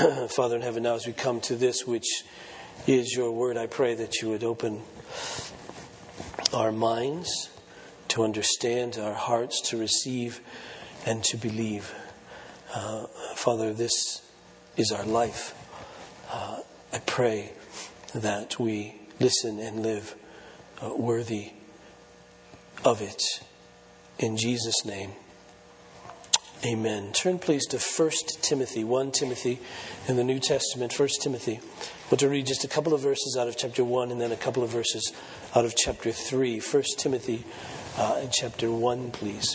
Father in heaven, now as we come to this, which is your word, I pray that you would open our minds to understand, our hearts to receive and to believe. Uh, Father, this is our life. Uh, I pray that we listen and live uh, worthy of it. In Jesus' name. Amen. Turn please to 1 Timothy, 1 Timothy in the New Testament, 1 Timothy. Want to read just a couple of verses out of chapter 1 and then a couple of verses out of chapter 3. 1 Timothy uh, chapter 1, please.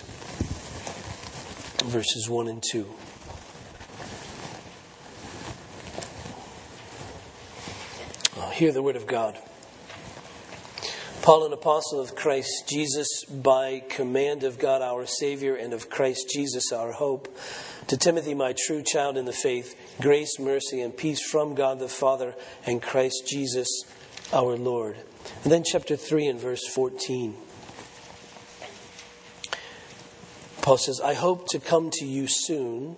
Verses 1 and 2. Oh, hear the word of God. Paul, an apostle of Christ Jesus, by command of God our Savior and of Christ Jesus our hope, to Timothy, my true child in the faith, grace, mercy, and peace from God the Father and Christ Jesus our Lord. And then, chapter 3 and verse 14. Paul says, I hope to come to you soon,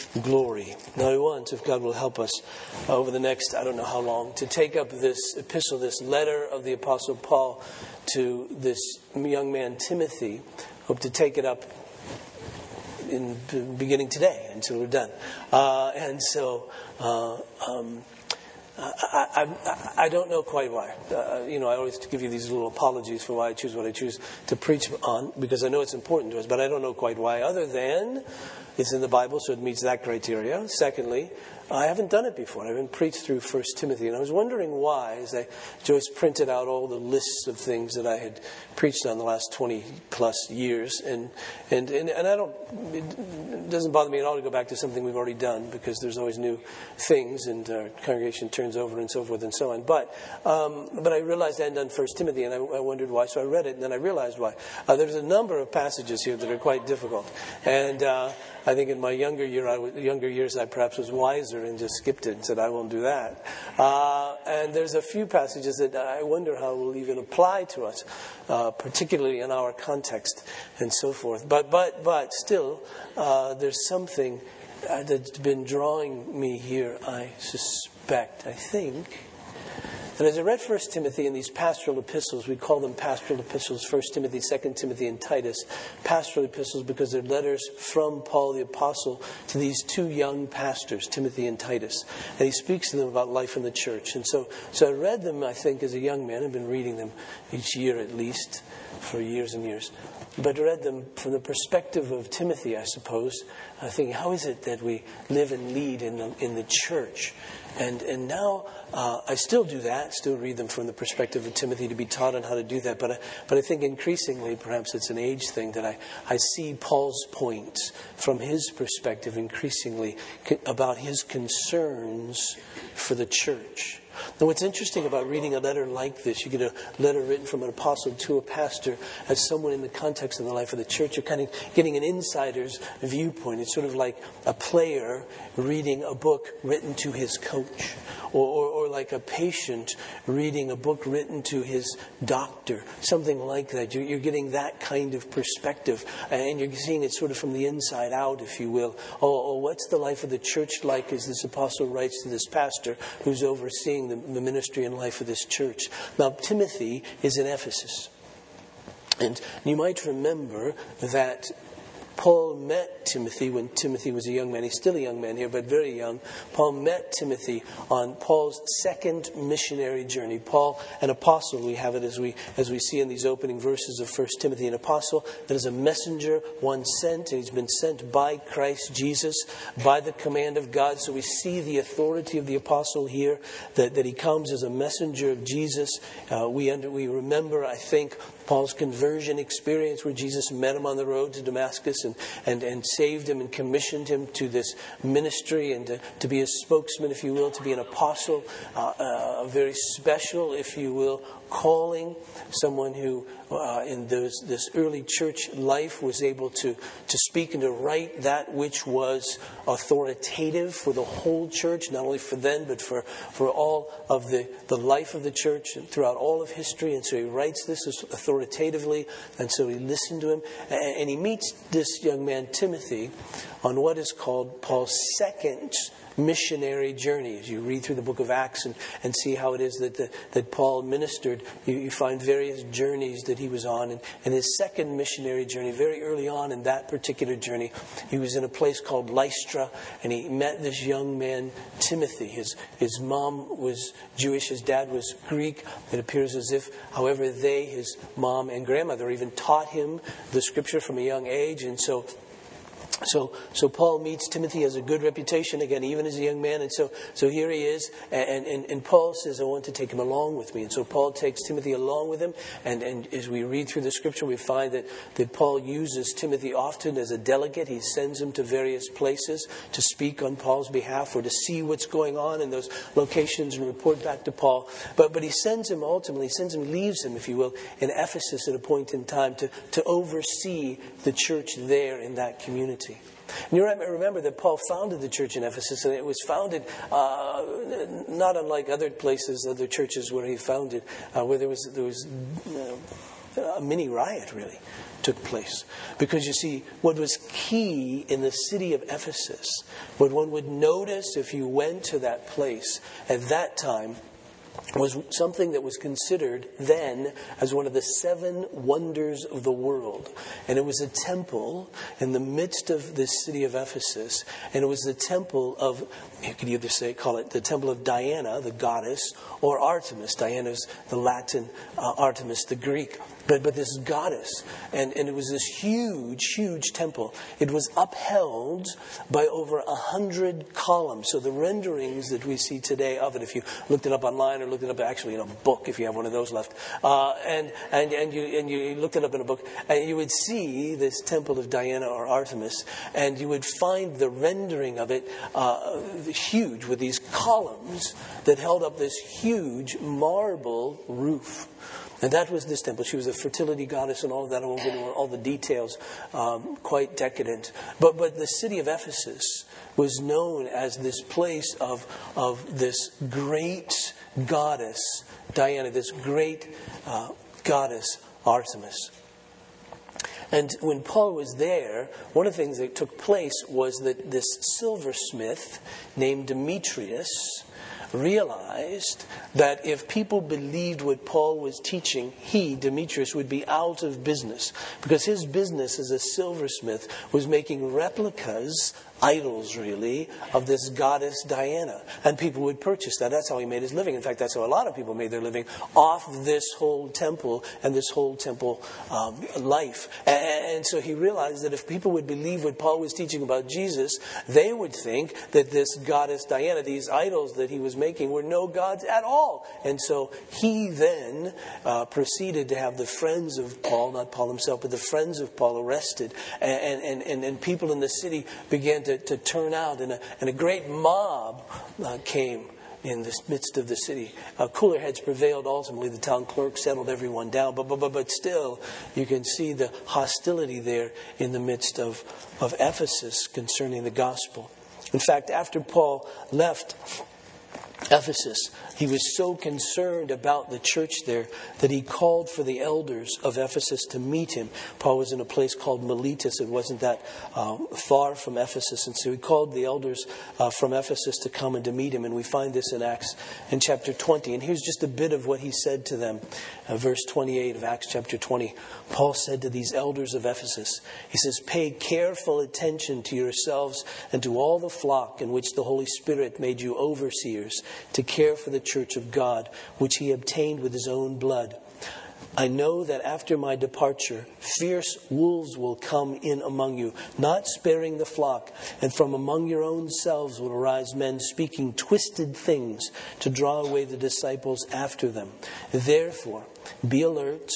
glory. Now, I want, if God will help us uh, over the next, I don't know how long, to take up this epistle, this letter of the Apostle Paul to this young man, Timothy. Hope to take it up in beginning today until we're done. Uh, and so, uh, um, I, I, I, don't know quite why. Uh, you know, I always give you these little apologies for why I choose what I choose to preach on because I know it's important to us, but I don't know quite why, other than it's in the Bible, so it meets that criteria. Secondly, I haven't done it before. I haven't preached through First Timothy, and I was wondering why, as I Joyce printed out all the lists of things that I had preached on the last twenty plus years, and and and, and I don't. It doesn't bother me at all to go back to something we've already done because there's always new things, and our congregation turns over and so forth and so on. But um, but I realized I hadn't done First Timothy, and I, I, wondered why. So I read it, and then I realized why. Uh, there's a number of passages here that are quite difficult, and. Uh, I think in my younger year, I was, younger years, I perhaps was wiser and just skipped it and said, "I won't do that." Uh, and there's a few passages that I wonder how will even apply to us, uh, particularly in our context and so forth. But but but still, uh, there's something uh, that's been drawing me here. I suspect. I think and as I read 1 Timothy in these pastoral epistles, we call them pastoral epistles 1 Timothy, 2 Timothy, and Titus. Pastoral epistles because they're letters from Paul the Apostle to these two young pastors, Timothy and Titus. And he speaks to them about life in the church. And so, so I read them, I think, as a young man. I've been reading them each year at least for years and years. But read them from the perspective of Timothy, I suppose, I think, how is it that we live and lead in the, in the church? And, and now uh, I still do that, still read them from the perspective of Timothy to be taught on how to do that. But I, but I think increasingly, perhaps it's an age thing, that I, I see Paul's points from his perspective increasingly about his concerns for the church. Now, what's interesting about reading a letter like this, you get a letter written from an apostle to a pastor as someone in the context of the life of the church. You're kind of getting an insider's viewpoint. It's sort of like a player reading a book written to his coach or, or, or like a patient reading a book written to his doctor, something like that. You're, you're getting that kind of perspective, and you're seeing it sort of from the inside out, if you will. Oh, oh what's the life of the church like as this apostle writes to this pastor who's overseeing the, the ministry and life of this church? Now, Timothy is in Ephesus. And you might remember that Paul met Timothy when Timothy was a young man. He's still a young man here, but very young. Paul met Timothy on Paul's second missionary journey. Paul, an apostle, we have it as we as we see in these opening verses of 1 Timothy, an apostle that is a messenger, one sent, and he's been sent by Christ Jesus by the command of God. So we see the authority of the apostle here, that, that he comes as a messenger of Jesus. Uh, we under, we remember, I think, Paul's conversion experience where Jesus met him on the road to Damascus and, and, and saved him and commissioned him to this ministry and to, to be a spokesman, if you will, to be an apostle, uh, uh, a very special, if you will, calling, someone who uh, in those, this early church life was able to, to speak and to write that which was authoritative for the whole church, not only for them, but for, for all of the, the life of the church throughout all of history. And so he writes this authoritatively, and so he listened to him. And, and he meets this young man, Timothy, on what is called Paul's second missionary journey. As you read through the book of Acts and, and see how it is that, the, that Paul ministered, you, you, find various journeys that he was on. And, and his second missionary journey, very early on in that particular journey, he was in a place called Lystra and he met this young man, Timothy. His, his mom was Jewish, his dad was Greek. It appears as if, however, they, his mom and grandmother, even taught him the scripture from a young age. And so so, so Paul meets Timothy has a good reputation again, even as a young man, and so, so here he is, and, and, and Paul says, "I want to take him along with me," and so Paul takes Timothy along with him, and, and as we read through the scripture, we find that, that Paul uses Timothy often as a delegate. He sends him to various places to speak on Paul's behalf or to see what's going on in those locations and report back to Paul. But but he sends him ultimately, sends him, leaves him, if you will, in Ephesus at a point in time to to oversee the church there in that community. And you remember that Paul founded the church in Ephesus, and it was founded uh, not unlike other places, other churches where he founded, uh, where there was there was uh, a mini riot really took place. Because you see, what was key in the city of Ephesus, what one would notice if you went to that place at that time was something that was considered then as one of the seven wonders of the world. And it was a temple in the midst of this city of Ephesus. And it was the temple of, you could either say, call it the temple of Diana, the goddess, or Artemis. Diana is the Latin, uh, Artemis, the Greek. But, but this goddess. And, and it was this huge, huge temple. It was upheld by over a hundred columns. So the renderings that we see today of it, if you looked it up online or looked it up actually in a book, if you have one of those left, uh, and, and, and, you, and you looked it up in a book, and you would see this temple of Diana or Artemis, and you would find the rendering of it uh, huge with these columns that held up this huge marble roof. And that was this temple. She was a fertility goddess and all of that. I won't get into all the details, um, quite decadent. But, but the city of Ephesus was known as this place of, of this great goddess, Diana, this great uh, goddess, Artemis. And when Paul was there, one of the things that took place was that this silversmith named Demetrius realized that if people believed what Paul was teaching, he, Demetrius, would be out of business. Because his business as a silversmith was making replicas idols, really, of this goddess Diana. And people would purchase that. That's how he made his living. In fact, that's how a lot of people made their living off this whole temple and this whole temple um, life. And, and so he realized that if people would believe what Paul was teaching about Jesus, they would think that this goddess Diana, these idols that he was making, were no gods at all. And so he then uh, proceeded to have the friends of Paul, not Paul himself, but the friends of Paul arrested. And, and, and, and people in the city began to to, to turn out, and a, and a great mob uh, came in the midst of the city. Uh, cooler heads prevailed ultimately. The town clerk settled everyone down. But, but, but, but still, you can see the hostility there in the midst of, of Ephesus concerning the gospel. In fact, after Paul left Ephesus, he was so concerned about the church there that he called for the elders of Ephesus to meet him. Paul was in a place called Miletus. It wasn't that um, far from Ephesus. And so he called the elders uh, from Ephesus to come and to meet him. And we find this in Acts in chapter 20. And here's just a bit of what he said to them. Uh, verse 28 of Acts chapter 20. Paul said to these elders of Ephesus, he says, Pay careful attention to yourselves and to all the flock in which the Holy Spirit made you overseers to care for the church of God, which he obtained with his own blood. I know that after my departure, fierce wolves will come in among you, not sparing the flock, and from among your own selves will arise men speaking twisted things to draw away the disciples after them. Therefore, be alert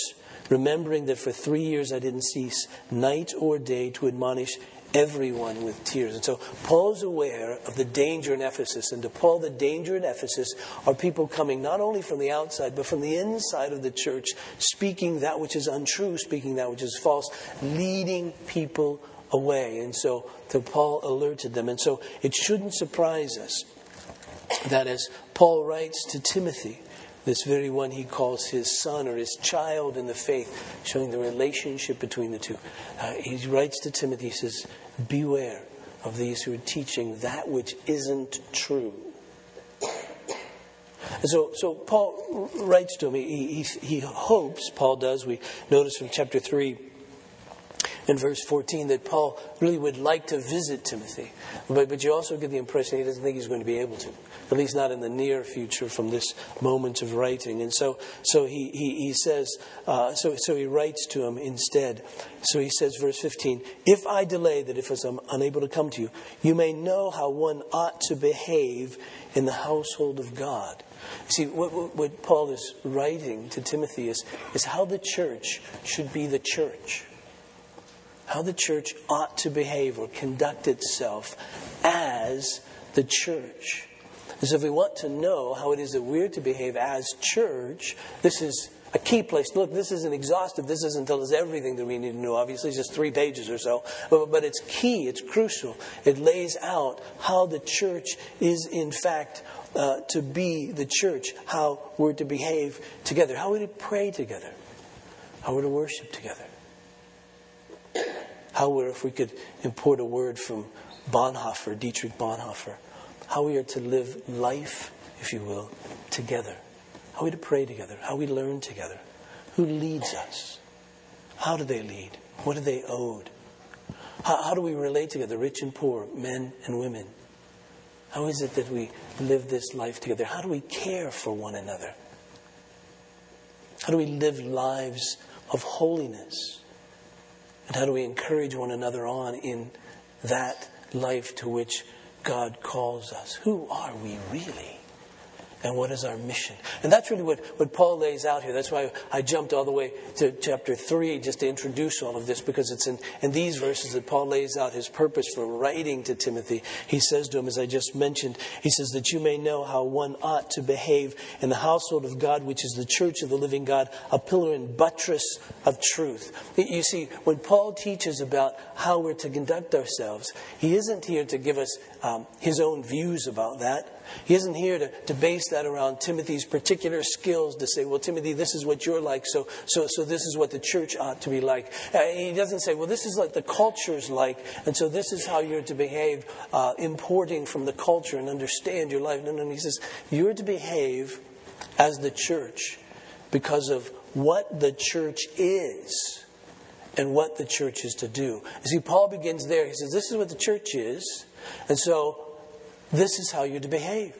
remembering that for three years I didn't cease night or day to admonish everyone with tears. And so Paul is aware of the danger in Ephesus. And to Paul, the danger in Ephesus are people coming not only from the outside, but from the inside of the church, speaking that which is untrue, speaking that which is false, leading people away. And so, so Paul alerted them. And so it shouldn't surprise us that as Paul writes to Timothy, this very one he calls his son or his child in the faith, showing the relationship between the two. Uh, he writes to Timothy, he says, Beware of these who are teaching that which isn't true. And so, so Paul writes to him, he, he, he hopes, Paul does, we notice from chapter 3 in verse 14 that Paul really would like to visit Timothy. But, but you also get the impression he doesn't think he's going to be able to, at least not in the near future from this moment of writing. And so, so he, he, he says, uh, so, so he writes to him instead. So he says, verse 15, If I delay, that if I'm unable to come to you, you may know how one ought to behave in the household of God. See, what, what, what Paul is writing to Timothy is, is how the church should be the church how the church ought to behave or conduct itself as the church. And so, if we want to know how it is that we're to behave as church, this is a key place. Look, this isn't exhaustive. This doesn't tell us everything that we need to know. Obviously, it's just three pages or so. But, it's key, it's crucial. It lays out how the church is, in fact, uh, to be the church, how we're to behave together, how we're to pray together, how we're to worship together. How we if we could import a word from Bonhoeffer, Dietrich Bonhoeffer, how we are to live life, if you will, together. How we to pray together, how we learn together. Who leads us? How do they lead? What are they owed? How, how do we relate together, rich and poor, men and women? How is it that we live this life together? How do we care for one another? How do we live lives of holiness? And how do we encourage one another on in that life to which God calls us? Who are we really? And what is our mission? And that's really what, what Paul lays out here. That's why I jumped all the way to chapter 3 just to introduce all of this because it's in, in these verses that Paul lays out his purpose for writing to Timothy. He says to him, as I just mentioned, he says that you may know how one ought to behave in the household of God, which is the church of the living God, a pillar and buttress of truth. You see, when Paul teaches about how we're to conduct ourselves, he isn't here to give us um, his own views about that. He isn't here to, to base that around Timothy's particular skills to say, well, Timothy, this is what you're like, so, so, so this is what the church ought to be like. Uh, he doesn't say, well, this is like the culture's like, and so this is how you're to behave, uh, importing from the culture and understand your life. No, no. He says, you're to behave as the church because of what the church is and what the church is to do. You see, Paul begins there. He says, This is what the church is. And so this is how you're to behave.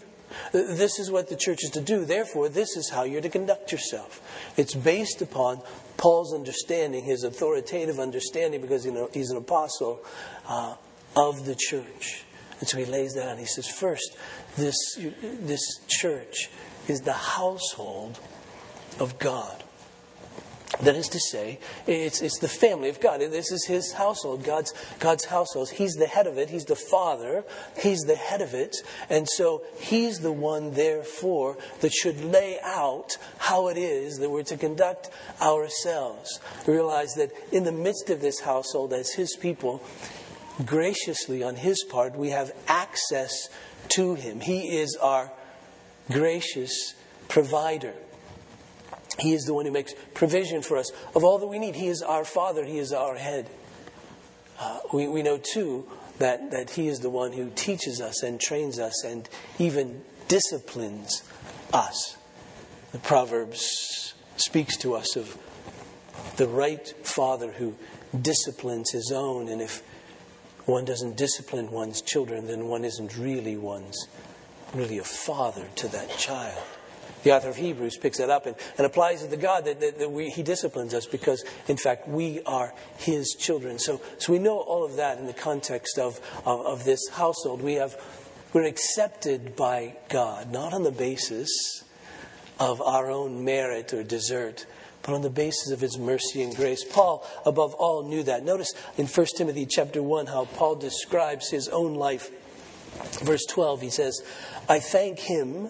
This is what the church is to do. Therefore, this is how you're to conduct yourself. It's based upon Paul's understanding, his authoritative understanding, because he's an apostle uh, of the church. And so he lays that out. He says, first, this, this church is the household of God. That is to say, it's, it's the family of God. This is his household, God's, God's household. He's the head of it. He's the father. He's the head of it. And so he's the one, therefore, that should lay out how it is that we're to conduct ourselves. Realize that in the midst of this household, as his people, graciously on his part, we have access to him. He is our gracious provider. He is the one who makes provision for us of all that we need. He is our Father, He is our head. Uh, we, we know, too, that, that He is the one who teaches us and trains us and even disciplines us. The Proverbs speaks to us of the right father who disciplines his own, and if one doesn't discipline one's children, then one isn't really one's really a father to that child. The author of Hebrews picks that up and, and applies it to God that, that, that we, He disciplines us because, in fact, we are His children. So, so we know all of that in the context of, of, of this household. We have, we're accepted by God, not on the basis of our own merit or desert, but on the basis of his mercy and grace. Paul, above all, knew that. Notice in 1 Timothy chapter 1 how Paul describes his own life. Verse 12, he says, I thank him,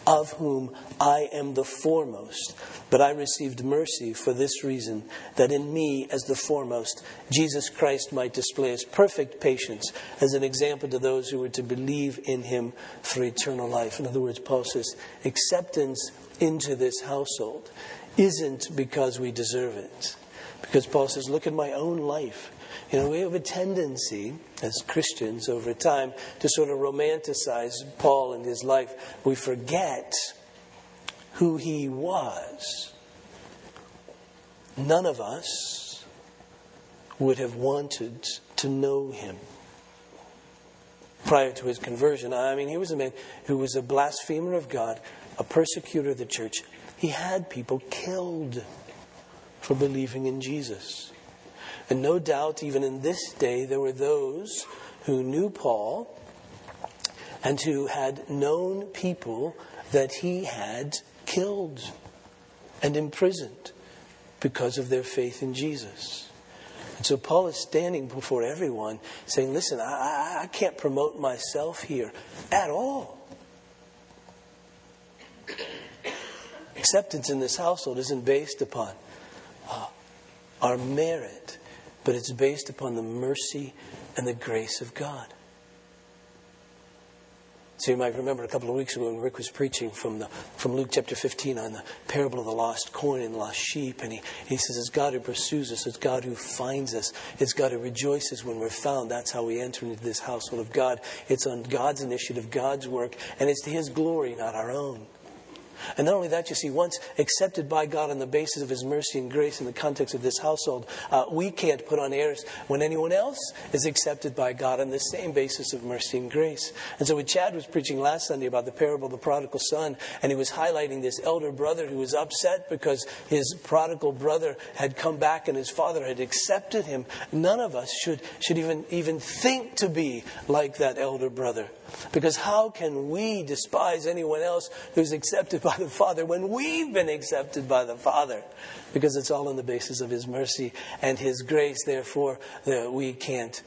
of whom I am the foremost. But I received mercy for this reason, that in me, as the foremost, Jesus Christ might display his perfect patience as an example to those who were to believe in him for eternal life. In other words, Paul says, acceptance into this household isn't because we deserve it. Because Paul says, look at my own life. You know, we have a tendency as Christians over time to sort of romanticize Paul and his life. We forget who he was. None of us would have wanted to know him prior to his conversion. I mean, he was a man who was a blasphemer of God, a persecutor of the church. He had people killed for believing in Jesus. And no doubt, even in this day, there were those who knew Paul and who had known people that he had killed and imprisoned because of their faith in Jesus. And so Paul is standing before everyone saying, Listen, I, I can't promote myself here at all. Acceptance in this household isn't based upon uh, our merit but it's based upon the mercy and the grace of God. So you might remember a couple of weeks ago when Rick was preaching from, the, from Luke chapter 15 on the parable of the lost coin and lost sheep. And he, he says, It's God who pursues us, it's God who finds us, it's God who rejoices when we're found. That's how we enter into this household of God. It's on God's initiative, God's work, and it's to His glory, not our own. And not only that, you see, once accepted by God on the basis of His mercy and grace in the context of this household, uh, we can't put on airs when anyone else is accepted by God on the same basis of mercy and grace. And so when Chad was preaching last Sunday about the parable of the prodigal son, and he was highlighting this elder brother who was upset because his prodigal brother had come back and his father had accepted him, none of us should, should even, even think to be like that elder brother. Because how can we despise anyone else who's accepted by the Father when we've been accepted by the Father? Because it's all on the basis of His mercy and His grace. Therefore, we can't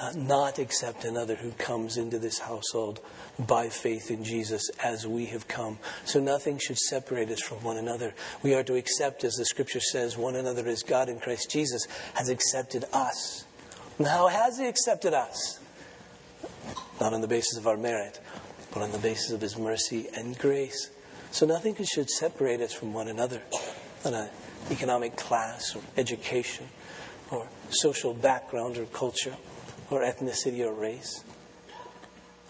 uh, not accept another who comes into this household by faith in Jesus as we have come. So nothing should separate us from one another. We are to accept, as the scripture says, one another as God in Christ Jesus has accepted us. Now, has He accepted us? Not on the basis of our merit, but on the basis of His mercy and grace. So nothing should separate us from one another, on an economic class or education or social background or culture or ethnicity or race.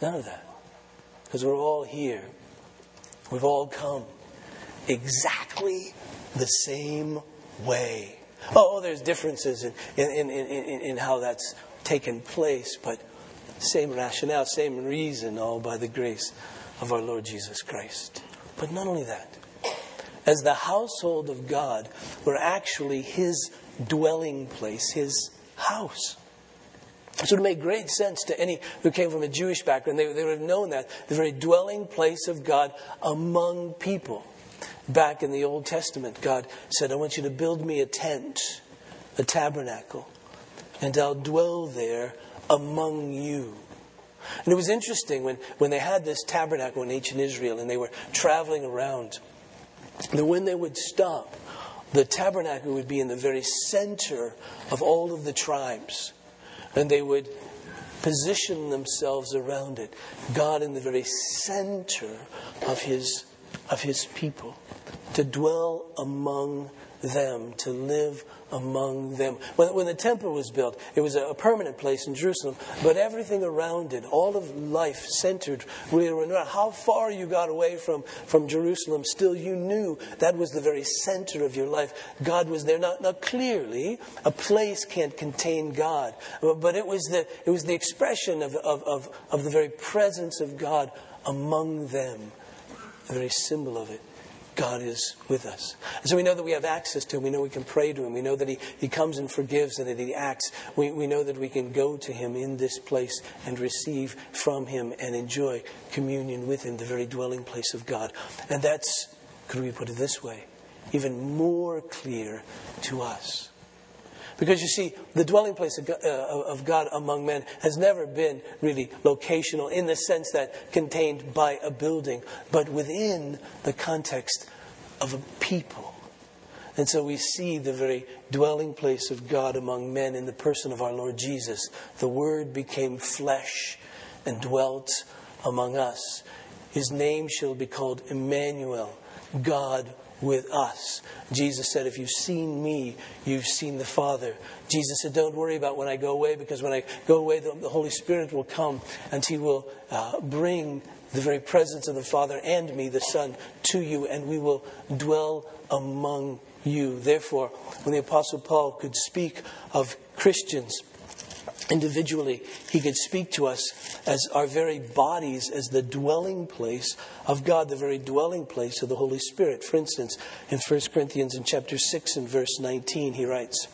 None of that. Because we're all here. We've all come exactly the same way. Oh, oh there's differences in, in, in, in, in how that's taken place, but same rationale, same reason, all by the grace of our Lord Jesus Christ. But not only that, as the household of God, we're actually His dwelling place, His house. So it would made great sense to any who came from a Jewish background. They, they would have known that the very dwelling place of God among people. Back in the Old Testament, God said, I want you to build me a tent, a tabernacle, and I'll dwell there among you. And it was interesting when, when they had this tabernacle in ancient Israel and they were traveling around, that when they would stop, the tabernacle would be in the very center of all of the tribes. And they would position themselves around it. God in the very center of his, of his people, to dwell among them, to live among them. When, when the temple was built, it was a, permanent place in Jerusalem, but everything around it, all of life centered around how far you got away from, from Jerusalem, still you knew that was the very center of your life. God was there. Now, now clearly, a place can't contain God, but it was the, it was the expression of, of, of, of the very presence of God among them, the very symbol of it. God is with us. And so we know that we have access to Him. We know we can pray to Him. We know that He, he comes and forgives and that He acts. We, we know that we can go to Him in this place and receive from Him and enjoy communion with Him, the very dwelling place of God. And that's, could we put it this way, even more clear to us. Because you see, the dwelling place of God, uh, of God, among men has never been really locational in the sense that contained by a building, but within the context of a people. And so we see the very dwelling place of God among men in the person of our Lord Jesus. The Word became flesh and dwelt among us. His name shall be called Emmanuel, God with us. Jesus said, If you've seen me, you've seen the Father. Jesus said, Don't worry about when I go away, because when I go away, the, Holy Spirit will come and He will uh, bring the very presence of the Father and me, the Son, to you, and we will dwell among you. Therefore, when the Apostle Paul could speak of Christians, individually, he could speak to us as our very bodies as the dwelling place of God, the very dwelling place of the Holy Spirit. For instance, in 1 Corinthians in chapter 6 and verse 19, he writes,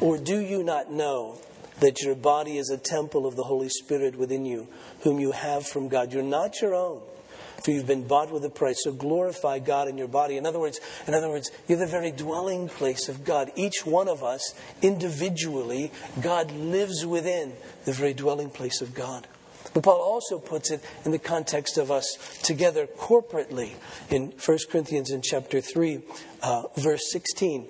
Or do you not know that your body is a temple of the Holy Spirit within you, whom you have from God? You're not your own for you've been bought with a price. So glorify God in your body. In other words, in other words, you're the very dwelling place of God. Each one of us, individually, God lives within the very dwelling place of God. But Paul also puts it in the context of us together corporately in 1 Corinthians in chapter 3, uh, verse 16.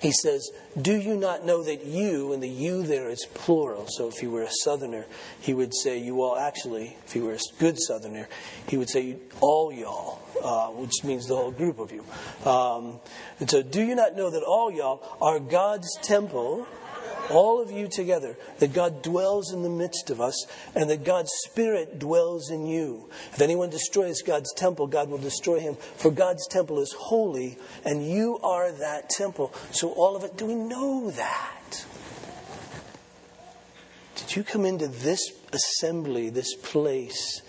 He says, Do you not know that you, and the you there is plural, so if he were a southerner, he would say you all, actually, if he were a good southerner, he would say all y'all, uh, which means the whole group of you. Um, and so, do you not know that all y'all are God's temple? All of you together, that God dwells in the midst of us and that God's Spirit dwells in you. If anyone destroys God's temple, God will destroy him. For God's temple is holy and you are that temple. So, all of it, do we know that? Did you come into this assembly, this place,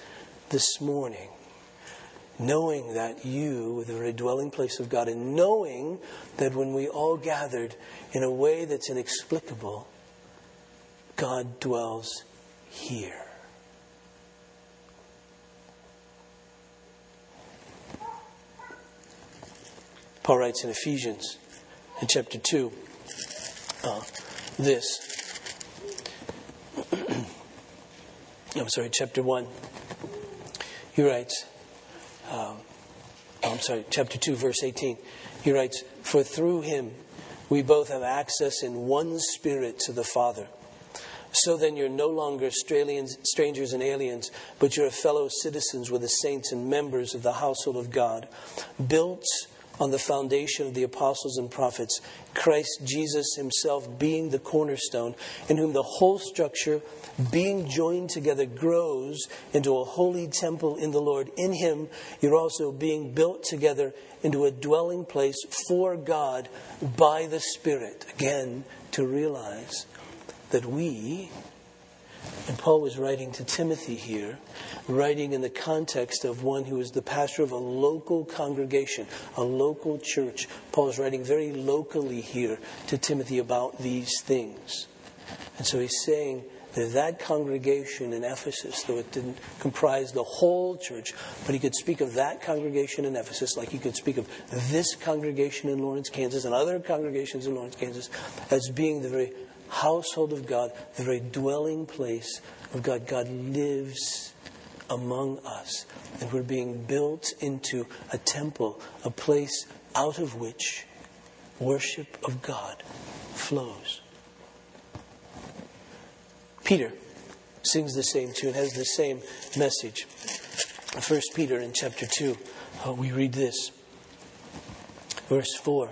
this morning? Knowing that you the very dwelling place of God, and knowing that when we all gathered in a way that's inexplicable, God dwells here. Paul writes in Ephesians in chapter 2 uh, this. I'm sorry, chapter 1. He writes, um, I'm sorry, chapter 2, verse 18. He writes, For through him we both have access in one spirit to the Father. So then you're no longer strangers and aliens, but you're fellow citizens with the saints and members of the household of God, built on the foundation of the apostles and prophets, Christ Jesus himself being the cornerstone, in whom the whole structure, being joined together, grows into a holy temple in the Lord. In him, you're also being built together into a dwelling place for God by the Spirit. Again, to realize that we and Paul was writing to Timothy here, writing in the context of one who is the pastor of a local congregation, a local church. Paul is writing very locally here to Timothy about these things. And so he's saying that that congregation in Ephesus, though it didn't comprise the whole church, but he could speak of that congregation in Ephesus like he could speak of this congregation in Lawrence, Kansas, and other congregations in Lawrence, Kansas, as being the very household of God, the very dwelling place of God. God lives among us, and we're being built into a temple, a place out of which worship of God flows. Peter sings the same tune, has the same message. First Peter in chapter 2, uh, we read this. Verse 4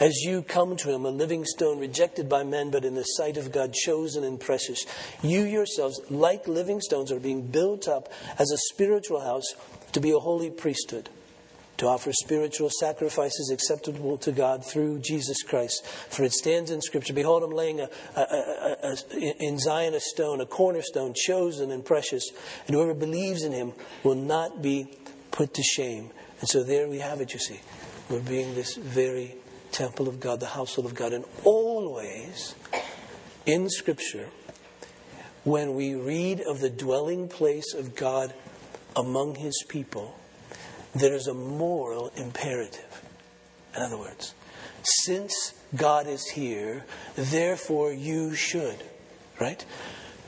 As you come to him, a living stone rejected by men, but in the sight of God chosen and precious, you yourselves, like living stones, are being built up as a spiritual house to be a holy priesthood to offer spiritual sacrifices acceptable to God through Jesus Christ. For it stands in Scripture Behold, I'm laying a, a, a, in Zion a stone, a cornerstone, chosen and precious, and whoever believes in him will not be put to shame. And so there we have it, you see. We're being this very temple of God, the household of God. And always in Scripture, when we read of the dwelling place of God among his people, there is a moral imperative. In other words, since God is here, therefore you should, right?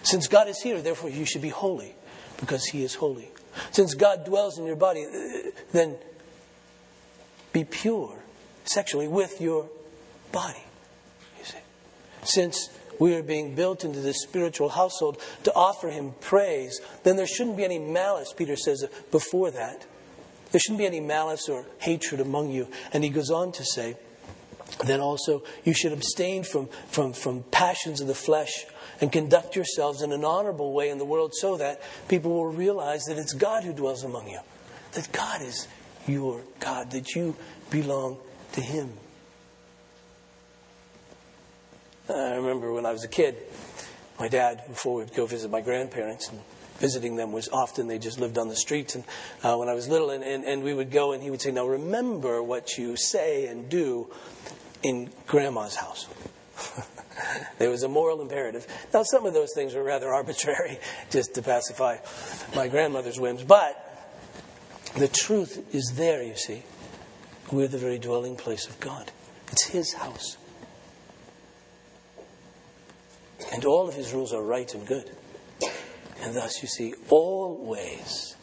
Since God is here, therefore you should be holy because he is holy. Since God dwells in your body, then be pure sexually with your body. You see. Since we are being built into this spiritual household to offer him praise, then there shouldn't be any malice, Peter says before that. There shouldn't be any malice or hatred among you. And he goes on to say, then also you should abstain from, from, from passions of the flesh and conduct yourselves in an honorable way in the world so that people will realize that it's God who dwells among you, that God is your God, that you belong to Him. I remember when I was a kid, my dad, before we'd go visit my grandparents, and visiting them was often they just lived on the streets. And uh, when I was little, and, and, and we would go, and he would say, Now remember what you say and do in grandma's house. there was a moral imperative. Now, some of those things were rather arbitrary, just to pacify my grandmother's whims. But the truth is there, you see. We're the very dwelling place of God, it's His house. And all of His rules are right and good. And thus, you see, always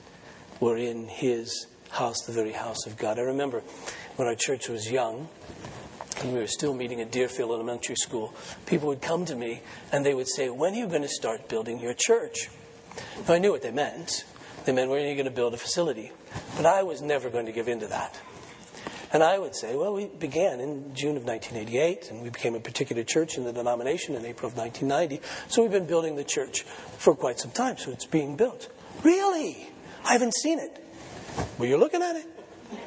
we're in His house, the very house of God. I remember when our church was young, and we were still meeting at Deerfield Elementary School, people would come to me and they would say, When are you going to start building your church? Now, I knew what they meant. They meant, When are you going to build a facility? But I was never going to give in to that. And I would say, well, we began in June of 1988, and we became a particular church in the denomination in April of 1990. So we've been building the church for quite some time, so it's being built. Really? I haven't seen it. Well, you're looking at it.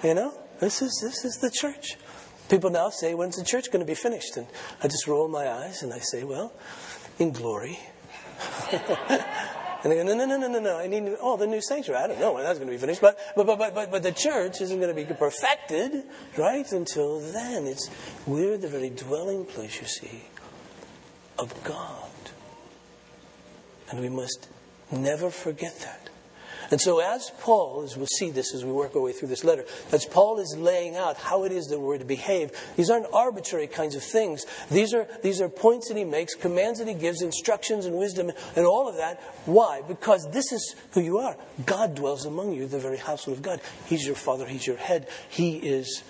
You know, this is, this is the church. People now say, when's the church going to be finished? And I just roll my eyes and I say, well, in glory. And they go, no, no, no, no, no, no. I need, oh, the new sanctuary. I don't know when that's going to be finished. But, but, but, but, but the church isn't going to be perfected, right? Until then. It's, we're the very dwelling place, you see, of God. And we must never forget that. And so, as Paul, as we'll see this as we work our way through this letter, as Paul is laying out how it is that we're to behave, these aren't arbitrary kinds of things. These are, these are points that he makes, commands that he gives, instructions and wisdom, and all of that. Why? Because this is who you are. God dwells among you, the very household of God. He's your father, He's your head. He is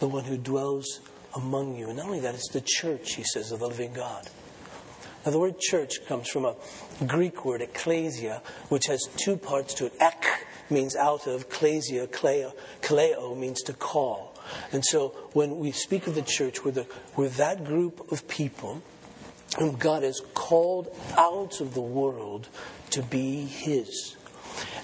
the one who dwells among you. And not only that, it's the church, he says, of the living God. Now, the word church comes from a Greek word, ecclesia, which has two parts to it. Ek means out of, ecclesia, kleo, kleo means to call. And so when we speak of the church, we're, the, we're that group of people whom God has called out of the world to be His.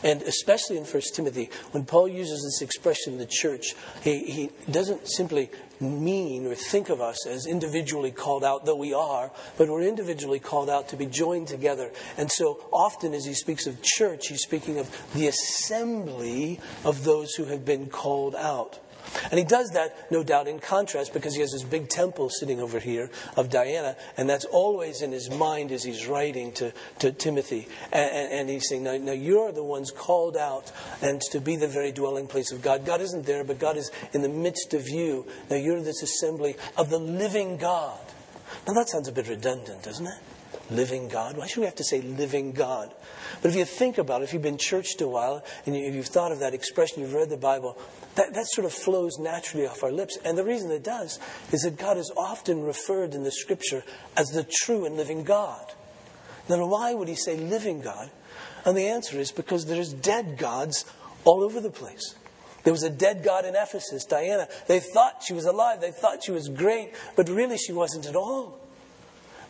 And especially in 1 Timothy, when Paul uses this expression, the church, he, he doesn't simply mean or think of us as individually called out, though we are, but we're individually called out to be joined together. And so often as he speaks of church, he's speaking of the assembly of those who have been called out. And he does that, no doubt, in contrast because he has this big temple sitting over here of Diana, and that's always in his mind as he's writing to, to Timothy. And, and, and he's saying, now, now, you're the ones called out and to be the very dwelling place of God. God isn't there, but God is in the midst of you. Now you're this assembly of the living God. Now that sounds a bit redundant, doesn't it? Living God. Why should we have to say living God? But if you think about it, if you've been churched a while and if you've thought of that expression, you've read the Bible, that, that sort of flows naturally off our lips. And the reason it does is that God is often referred in the scripture as the true and living God. Now, why would he say living God? And the answer is because there's dead gods all over the place. There was a dead god in Ephesus, Diana. They thought she was alive. They thought she was great, but really she wasn't at all.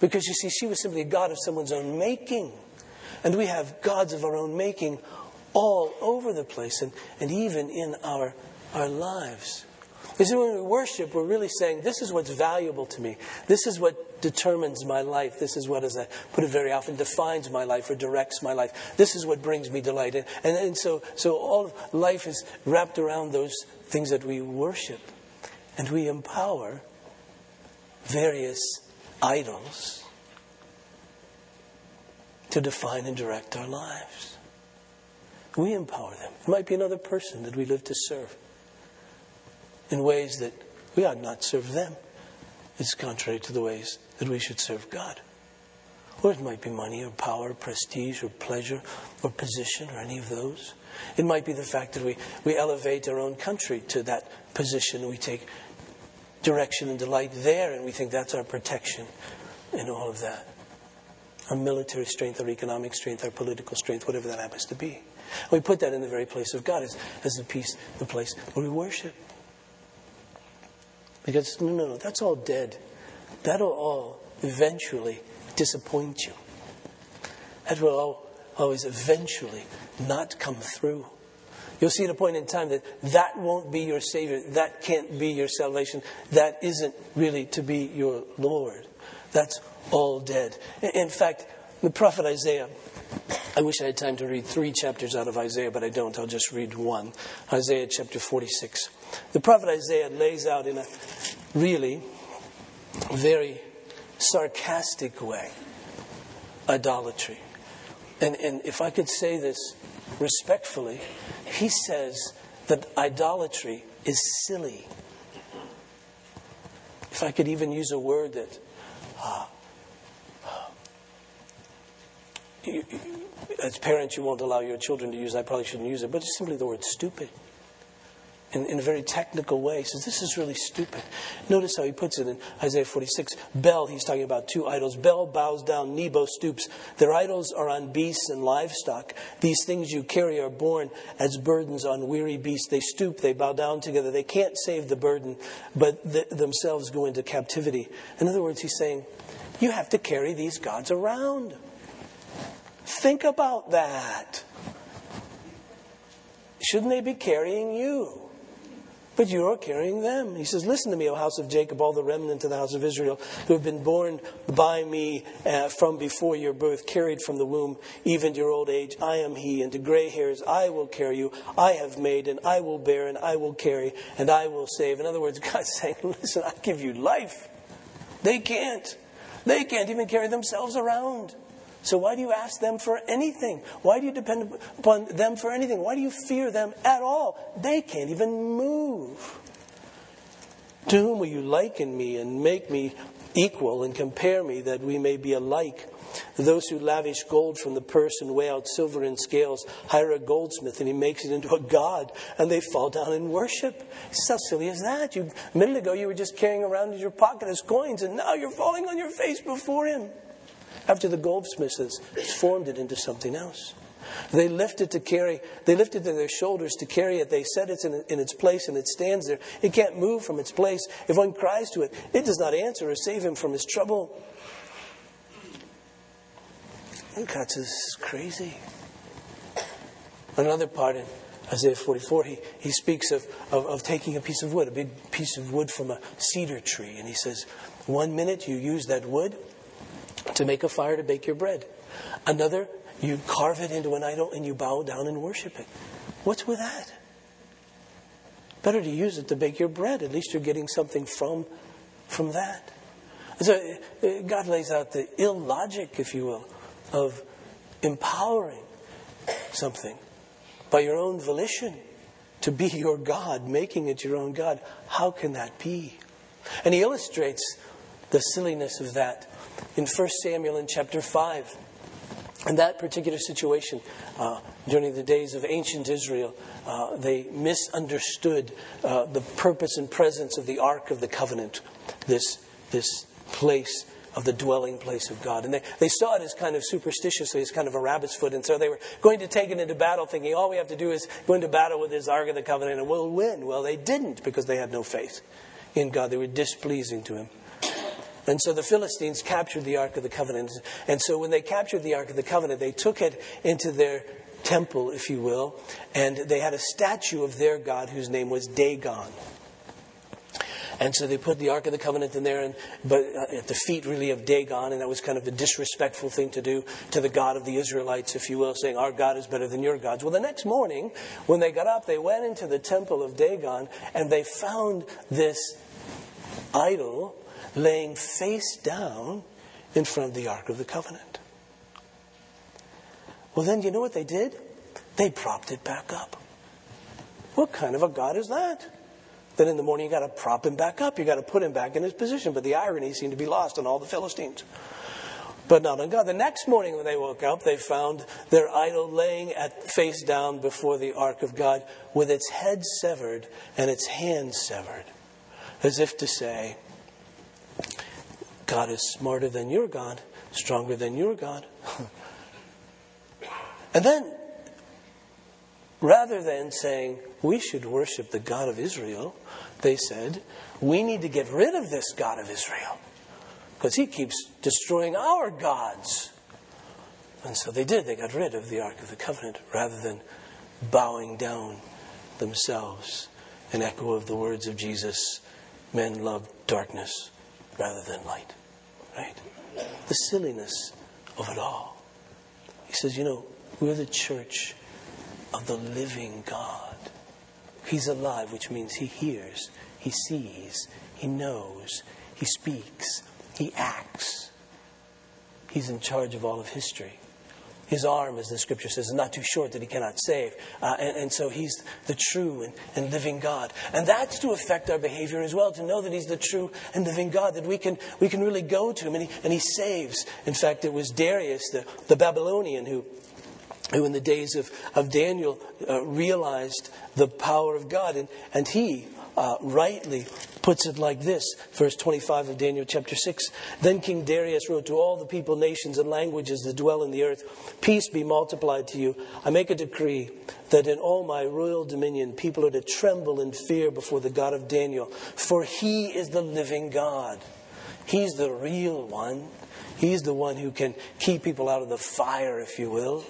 Because you see, she was simply a god of someone's own making. And we have gods of our own making all over the place and, and even in our, our lives. You see, when we worship, we're really saying, This is what's valuable to me. This is what determines my life. This is what, as I put it very often, defines my life or directs my life. This is what brings me delight. And, and, and so, so all of life is wrapped around those things that we worship. And we empower various idols to define and direct our lives. We empower them. It might be another person that we live to serve in ways that we ought not serve them. It's contrary to the ways that we should serve God. Or it might be money or power, or prestige or pleasure or position or any of those. It might be the fact that we, we elevate our own country to that position. We take direction and delight there and we think that's our protection in all of that. Our military strength, our economic strength, our political strength, whatever that happens to be. We put that in the very place of God as, as the peace, the place where we worship. Because, no, no, no, that's all dead. That'll all eventually disappoint you. That will all, always eventually not come through. You'll see at a point in time that that won't be your Savior. That can't be your salvation. That isn't really to be your Lord. That's all dead. In fact, the prophet Isaiah, I wish I had time to read three chapters out of Isaiah, but I don't. I'll just read one. Isaiah chapter 46. The prophet Isaiah lays out in a really very sarcastic way idolatry. And, and if I could say this respectfully, he says that idolatry is silly. If I could even use a word that uh, as parents you won't allow your children to use, I probably shouldn't use it, but it's simply the word stupid in, in, a very technical way. He says, This is really stupid. Notice how he puts it in Isaiah 46. Bel, he's talking about two idols. Bel bows down, Nebo stoops. Their idols are on beasts and livestock. These things you carry are borne as burdens on weary beasts. They stoop, they bow down together. They can't save the burden, but th- themselves go into captivity. In other words, he's saying, You have to carry these gods around. Think about that. Shouldn't they be carrying you? but you're carrying them. He says, Listen to me, O house of Jacob, all the remnant of the house of Israel, who have been borne by me uh, from before your birth, carried from the womb, even to your old age. I am he, and to gray hairs I will carry you. I have made, and I will bear, and I will carry, and I will save. In other words, God's saying, Listen, I give you life. They can't. They can't even carry themselves around. So why do you ask them for anything? Why do you depend upon them for anything? Why do you fear them at all? They can't even move. To whom will you liken me and make me equal and compare me that we may be alike? Those who lavish gold from the purse and weigh out silver in scales hire a goldsmith and he makes it into a god and they fall down and worship. It's how silly is that? You, a minute ago you were just carrying around in your pocket as coins and now you're falling on your face before him after the goldsmiths formed it into something else. They lift it to carry, they lift it to their shoulders to carry it. They set it in, in, its place and it stands there. It can't move from its place. If one cries to it, it does not answer or save him from his trouble. And this is crazy. Another part in Isaiah 44, he, he speaks of, of, of taking a piece of wood, a big piece of wood from a cedar tree. And he says, one minute you use that wood to make a fire to bake your bread. Another, you carve it into an idol and you bow down and worship it. What's with that? Better to use it to bake your bread. At least you're getting something from, from that. So uh, God lays out the illogic, if you will, of empowering something by your own volition to be your God, making it your own God. How can that be? And he illustrates the silliness of that in 1 Samuel in chapter 5. In that particular situation, uh, during the days of ancient Israel, uh, they misunderstood uh, the purpose and presence of the Ark of the Covenant, this, this place of the dwelling place of God. And they, they saw it as kind of superstitiously, as kind of a rabbit's foot. And so they were going to take it into battle, thinking all we have to do is go into battle with this Ark of the Covenant and we'll win. Well, they didn't because they had no faith in God. They were displeasing to Him. And so the Philistines captured the Ark of the Covenant. And so when they captured the Ark of the Covenant, they took it into their temple, if you will, and they had a statue of their God whose name was Dagon. And so they put the Ark of the Covenant in there, and, but uh, at the feet really of Dagon, and that was kind of a disrespectful thing to do to the God of the Israelites, if you will, saying, Our God is better than your gods. Well, the next morning, when they got up, they went into the temple of Dagon, and they found this idol laying face down in front of the Ark of the Covenant. Well, then, you know what they did? They propped it back up. What kind of a God is that? Then in the morning, you got to prop him back up. You got to put him back in his position. But the irony seemed to be lost on all the Philistines. But not on God. The next morning, when they woke up, they found their idol laying at face down before the ark of God with its head severed and its hands severed, as if to say, God is smarter than your God, stronger than your God. and then Rather than saying, we should worship the God of Israel, they said, we need to get rid of this God of Israel because he keeps destroying our gods. And so they did. They got rid of the Ark of the Covenant rather than bowing down themselves. An echo of the words of Jesus men love darkness rather than light. Right? The silliness of it all. He says, you know, we're the church of the living God. He's alive, which means he hears, he sees, he knows, he speaks, he acts. He's in charge of all of history. His arm, as the scripture says, is not too short that he cannot save. Uh, and, and, so he's the true and, and, living God. And that's to affect our behavior as well, to know that he's the true and living God, that we can, we can really go to him and he, and he saves. In fact, it was Darius, the, the Babylonian, who who in the days of, of Daniel uh, realized the power of God. And, and he uh, rightly puts it like this verse 25 of Daniel chapter 6. Then King Darius wrote to all the people, nations, and languages that dwell in the earth Peace be multiplied to you. I make a decree that in all my royal dominion people are to tremble in fear before the God of Daniel, for he is the living God. He's the real one. He's the one who can keep people out of the fire, if you will.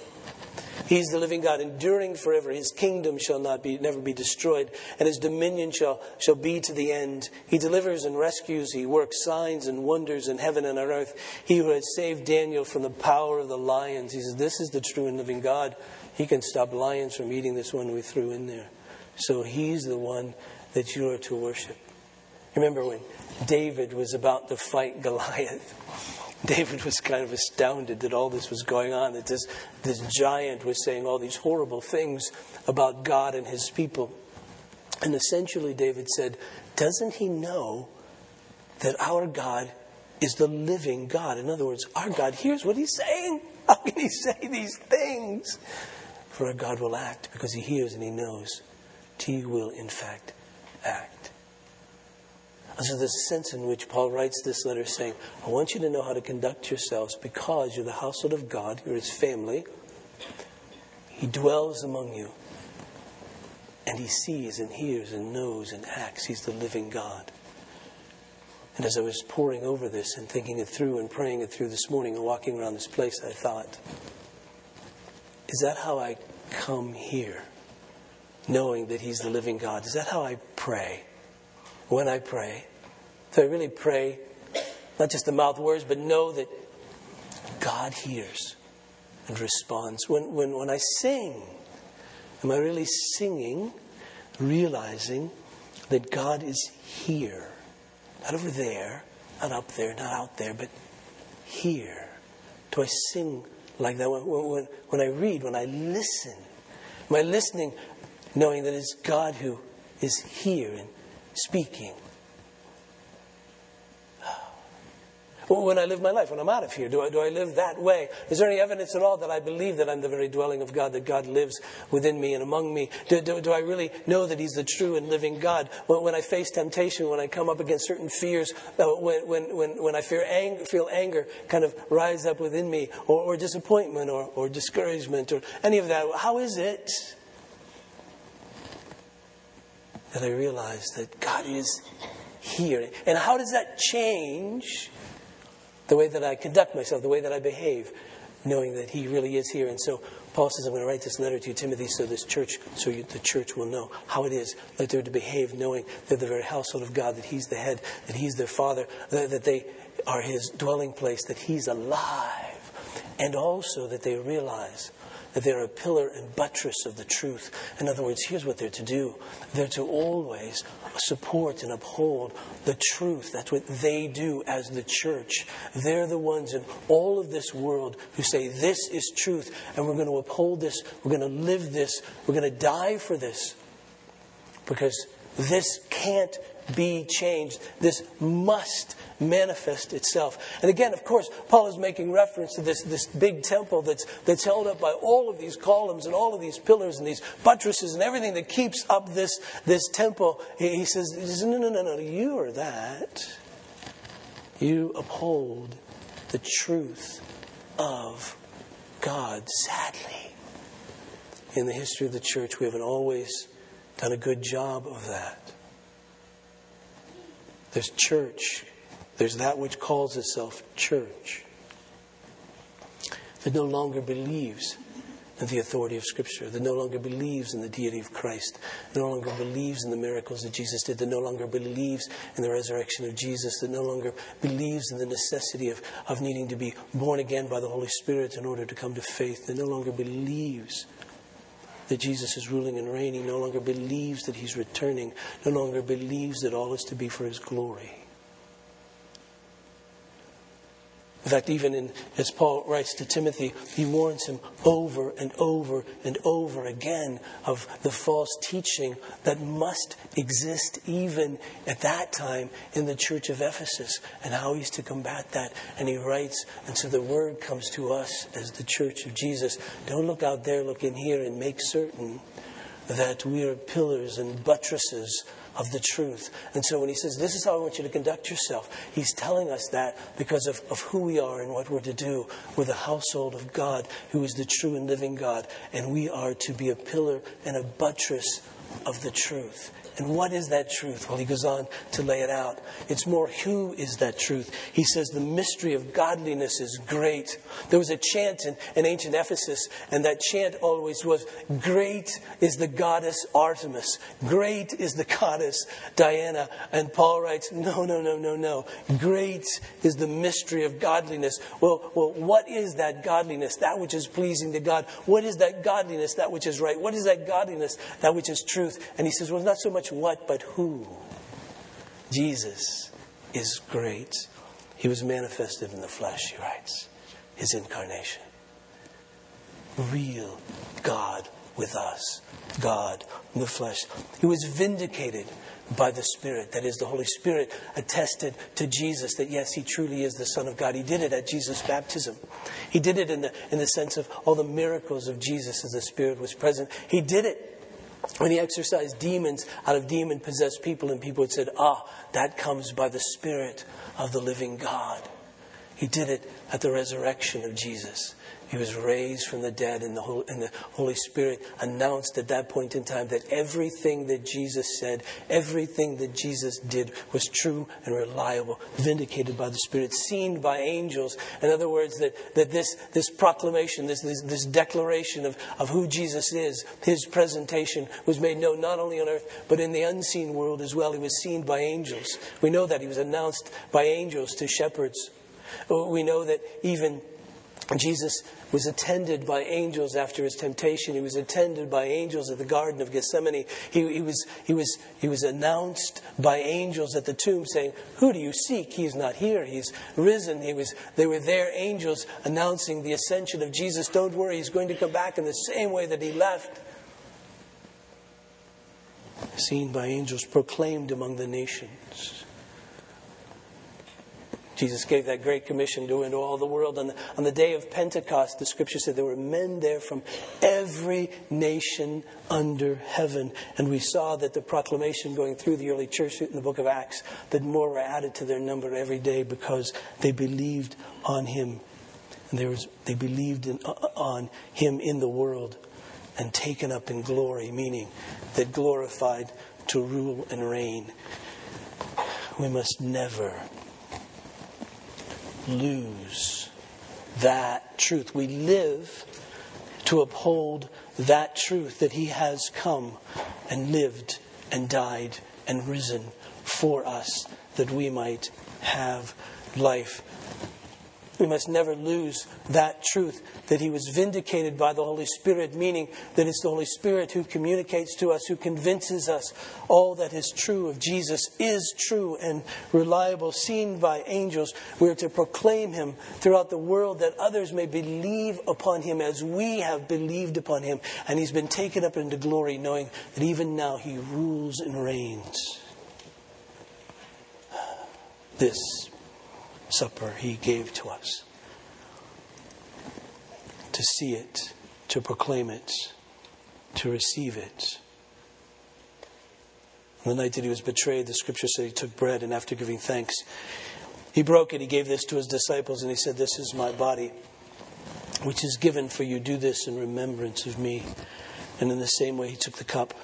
He's the living God, enduring forever. His kingdom shall not be, never be destroyed, and his dominion shall, shall be to the end. He delivers and rescues. He works signs and wonders in heaven and on earth. He who had saved Daniel from the power of the lions. He says, This is the true and living God. He can stop lions from eating this one we threw in there. So he's the one that you are to worship. Remember when David was about to fight Goliath? David was kind of astounded that all this was going on, that this, this giant was saying all these horrible things about God and his people. And essentially, David said, Doesn't he know that our God is the living God? In other words, our God hears what he's saying. How can he say these things? For our God will act because he hears and he knows. He will, in fact, act. So there's a sense in which Paul writes this letter saying, I want you to know how to conduct yourselves because you're the household of God, you're his family. He dwells among you. And he sees and hears and knows and acts. He's the living God. And as I was poring over this and thinking it through and praying it through this morning and walking around this place, I thought, is that how I come here? Knowing that He's the living God. Is that how I pray? When I pray. So I really pray, not just the mouth words, but know that God hears and responds. When, when, when I sing, am I really singing, realizing that God is here? Not over there, not up there, not out there, but here. Do I sing like that when, when, when I read, when I listen? Am I listening knowing that it's God who is here and speaking. when I live my life, when I'm out of here? Do I, do I live that way? Is there any evidence at all that I believe that I'm the very dwelling of God, that God lives within me and among me? Do, do, do I really know that He's the true and living God? When, when, I face temptation, when I come up against certain fears, uh, when, when, when, when I fear ang- feel anger kind of rise up within me, or, or disappointment, or, or discouragement, or any of that, how is it that I realize that God is here? And how does that change? the way that I conduct myself, the way that I behave, knowing that He really is here. And so Paul says, I'm going to write this letter to you, Timothy, so this church, so you, the church will know how it is that they're to behave, knowing they're the very household of God, that He's the head, that He's their Father, that they are His dwelling place, that He's alive, and also that they realize that they're a pillar and buttress of the truth. In other words, here's what they're to do they're to always support and uphold the truth. That's what they do as the church. They're the ones in all of this world who say, This is truth, and we're going to uphold this, we're going to live this, we're going to die for this. Because this can't be changed. This must manifest itself. And again, of course, Paul is making reference to this, this big temple that's, that's held up by all of these columns and all of these pillars and these buttresses and everything that keeps up this, this temple. He, says, No, no, no, no, you are that. You uphold the truth of God. Sadly, in the history of the church, we haven't always done a good job of that. There's church. There's that which calls itself church that no longer believes in the authority of Scripture, that no longer believes in the deity of Christ, that no longer believes in the miracles that Jesus did, that no longer believes in the resurrection of Jesus, that no longer believes in the necessity of, of needing to be born again by the Holy Spirit in order to come to faith, that no longer believes that Jesus is ruling and reigning, no longer believes that he's returning, no longer believes that all is to be for his glory. In fact, even in, as Paul writes to Timothy, he warns him over and over and over again of the false teaching that must exist even at that time in the church of Ephesus and how he's to combat that. And he writes, and so the word comes to us as the church of Jesus. Don't look out there, look in here and make certain that we are pillars and buttresses of the truth. And so when he says, This is how I want you to conduct yourself, he's telling us that because of, of who we are and what we're to do. We're the household of God, who is the true and living God, and we are to be a pillar and a buttress of the truth. And what is that truth? Well, he goes on to lay it out. It's more who is that truth. He says the mystery of godliness is great. There was a chant in, in ancient Ephesus, and that chant always was Great is the goddess Artemis. Great is the goddess Diana. And Paul writes, No, no, no, no, no. Great is the mystery of godliness. Well, well, what is that godliness? That which is pleasing to God. What is that godliness? That which is right. What is that godliness? That which is truth. And he says, Well, not so much much what, but who. Jesus is great. He was manifested in the flesh, he writes, his incarnation. Real God with us, God in the flesh. He was vindicated by the Spirit. That is, the Holy Spirit attested to Jesus that yes, he truly is the Son of God. He did it at Jesus' baptism. He did it in the, in the sense of all the miracles of Jesus as the Spirit was present. He did it when he exorcised demons out of demon possessed people, and people had said, Ah, that comes by the Spirit of the living God. He did it at the resurrection of Jesus. He was raised from the dead, and the, Holy, and the Holy Spirit announced at that point in time that everything that Jesus said, everything that Jesus did was true and reliable, vindicated by the Spirit, seen by angels. In other words, that, that this, this proclamation, this, this, this declaration of, of who Jesus is, his presentation, was made known not only on earth, but in the unseen world as well. He was seen by angels. We know that he was announced by angels to shepherds. We know that even Jesus was attended by angels after his temptation. He was attended by angels at the Garden of Gethsemane. He, he, was, he, was, he was announced by angels at the tomb saying, Who do you seek? He's not here. He's risen. He was, they were there, angels announcing the ascension of Jesus. Don't worry, he's going to come back in the same way that he left. Seen by angels, proclaimed among the nations. Jesus gave that great commission to go into all the world. And on the day of Pentecost, the scripture said there were men there from every nation under heaven. And we saw that the proclamation going through the early church in the book of Acts, that more were added to their number every day because they believed on him. And there was, they believed in, uh, on him in the world and taken up in glory, meaning that glorified to rule and reign. We must never lose that truth. We live to uphold that truth that He has come and lived and died and risen for us that we might have life we must never lose that truth that he was vindicated by the Holy Spirit, meaning that it's the Holy Spirit who communicates to us, who convinces us all that is true of Jesus is true and reliable, seen by angels. We are to proclaim him throughout the world that others may believe upon him as we have believed upon him. And he's been taken up into glory, knowing that even now he rules and reigns. This supper he gave to us. To see it, to proclaim it, to receive it. On the night that he was betrayed, the scripture said he took bread and after giving thanks, he broke it. He gave this to his disciples and he said, This is my body, which is given for you. Do this in remembrance of me. And in the same way, he took the cup.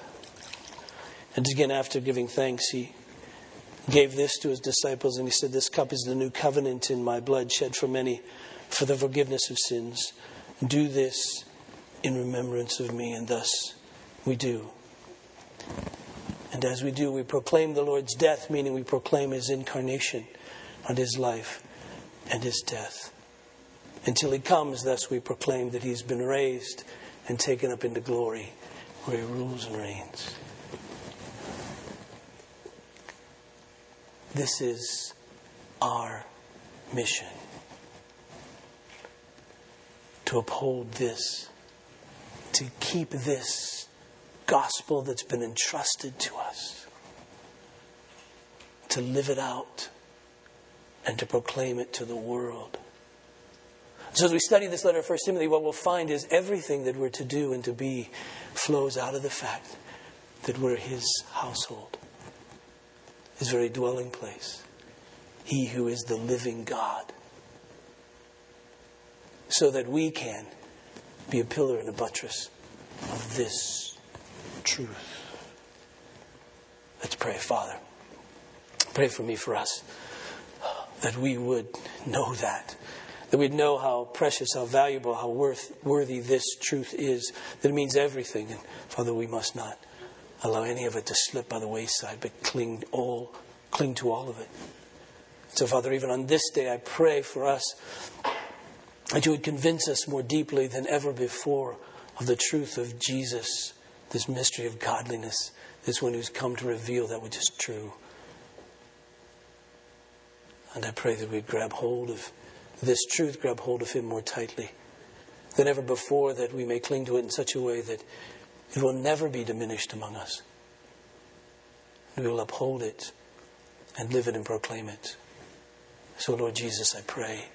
And again, after giving thanks, he gave this to his disciples, and he said, This cup is the new covenant in my blood, shed for many for the forgiveness of sins. Do this in remembrance of me, and thus we do. And as we do, we proclaim the Lord's death, meaning we proclaim his incarnation and his life and his death. Until he comes, thus we proclaim that he's been raised and taken up into glory, where he rules and reigns. This is our mission to uphold this, to keep this gospel that's been entrusted to us, to live it out, and to proclaim it to the world. So, as we study this letter of 1 Timothy, what we'll find is everything that we're to do and to be flows out of the fact that we're his household his very dwelling place. He who is the living God. So that we can be a pillar and a buttress of this truth. Let's pray, Father. Pray for me, for us, that we would know that. That we'd know how precious, how valuable, how worth, worthy this truth is. That it means everything. And Father, we must not allow any of it to slip by the wayside, but cling all cling to all of it. So, Father, even on this day, I pray for us that you would convince us more deeply than ever before of the truth of Jesus, this mystery of godliness, this one who's come to reveal that which is true. And I pray that we'd grab hold of this truth, grab hold of Him more tightly than ever before, that we may cling to it in such a way that it will never be diminished among us. We will uphold it and live it and proclaim it. So, Lord Jesus, I pray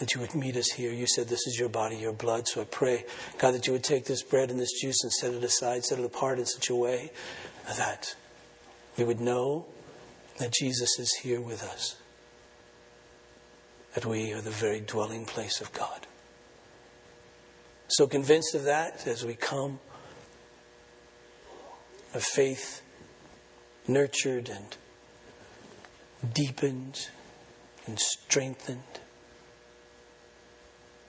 that you would meet us here. You said this is your body, your blood. So I pray, God, that you would take this bread and this juice and set it aside, set it apart in such a way that we would know that Jesus is here with us, that we are the very dwelling place of God. So convinced of that as we come, of faith nurtured and deepened and strengthened.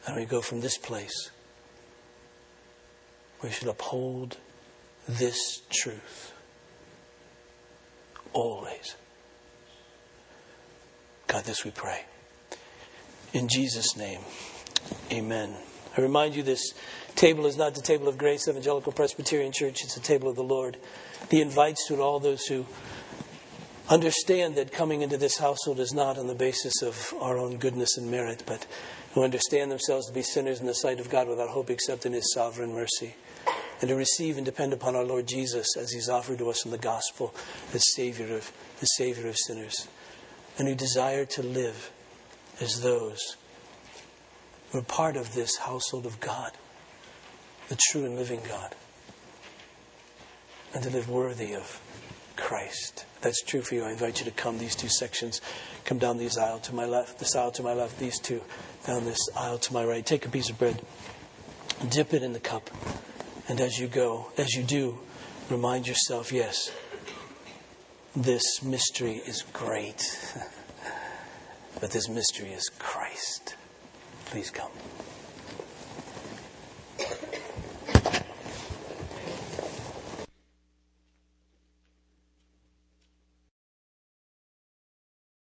And we go from this place. We should uphold this truth always. God, this we pray. In Jesus' name, amen. I remind you this table is not the table of Grace Evangelical Presbyterian Church, it's the table of the Lord. He invites to it all those who understand that coming into this household is not on the basis of our own goodness and merit, but who understand themselves to be sinners in the sight of God without hope except in His sovereign mercy, and to receive and depend upon our Lord Jesus as He's offered to us in the gospel as Savior of the Savior of sinners, and who desire to live as those who are part of this household of God, the true and living God, and to live worthy of Christ. That's true for you. I invite you to come these two sections. Come down these aisle to my left, this aisle to my left, these two down this aisle to my right. Take a piece of bread, dip it in the cup, and as you go, as you do, remind yourself, yes, this mystery is great, but this mystery is Christ. Please come.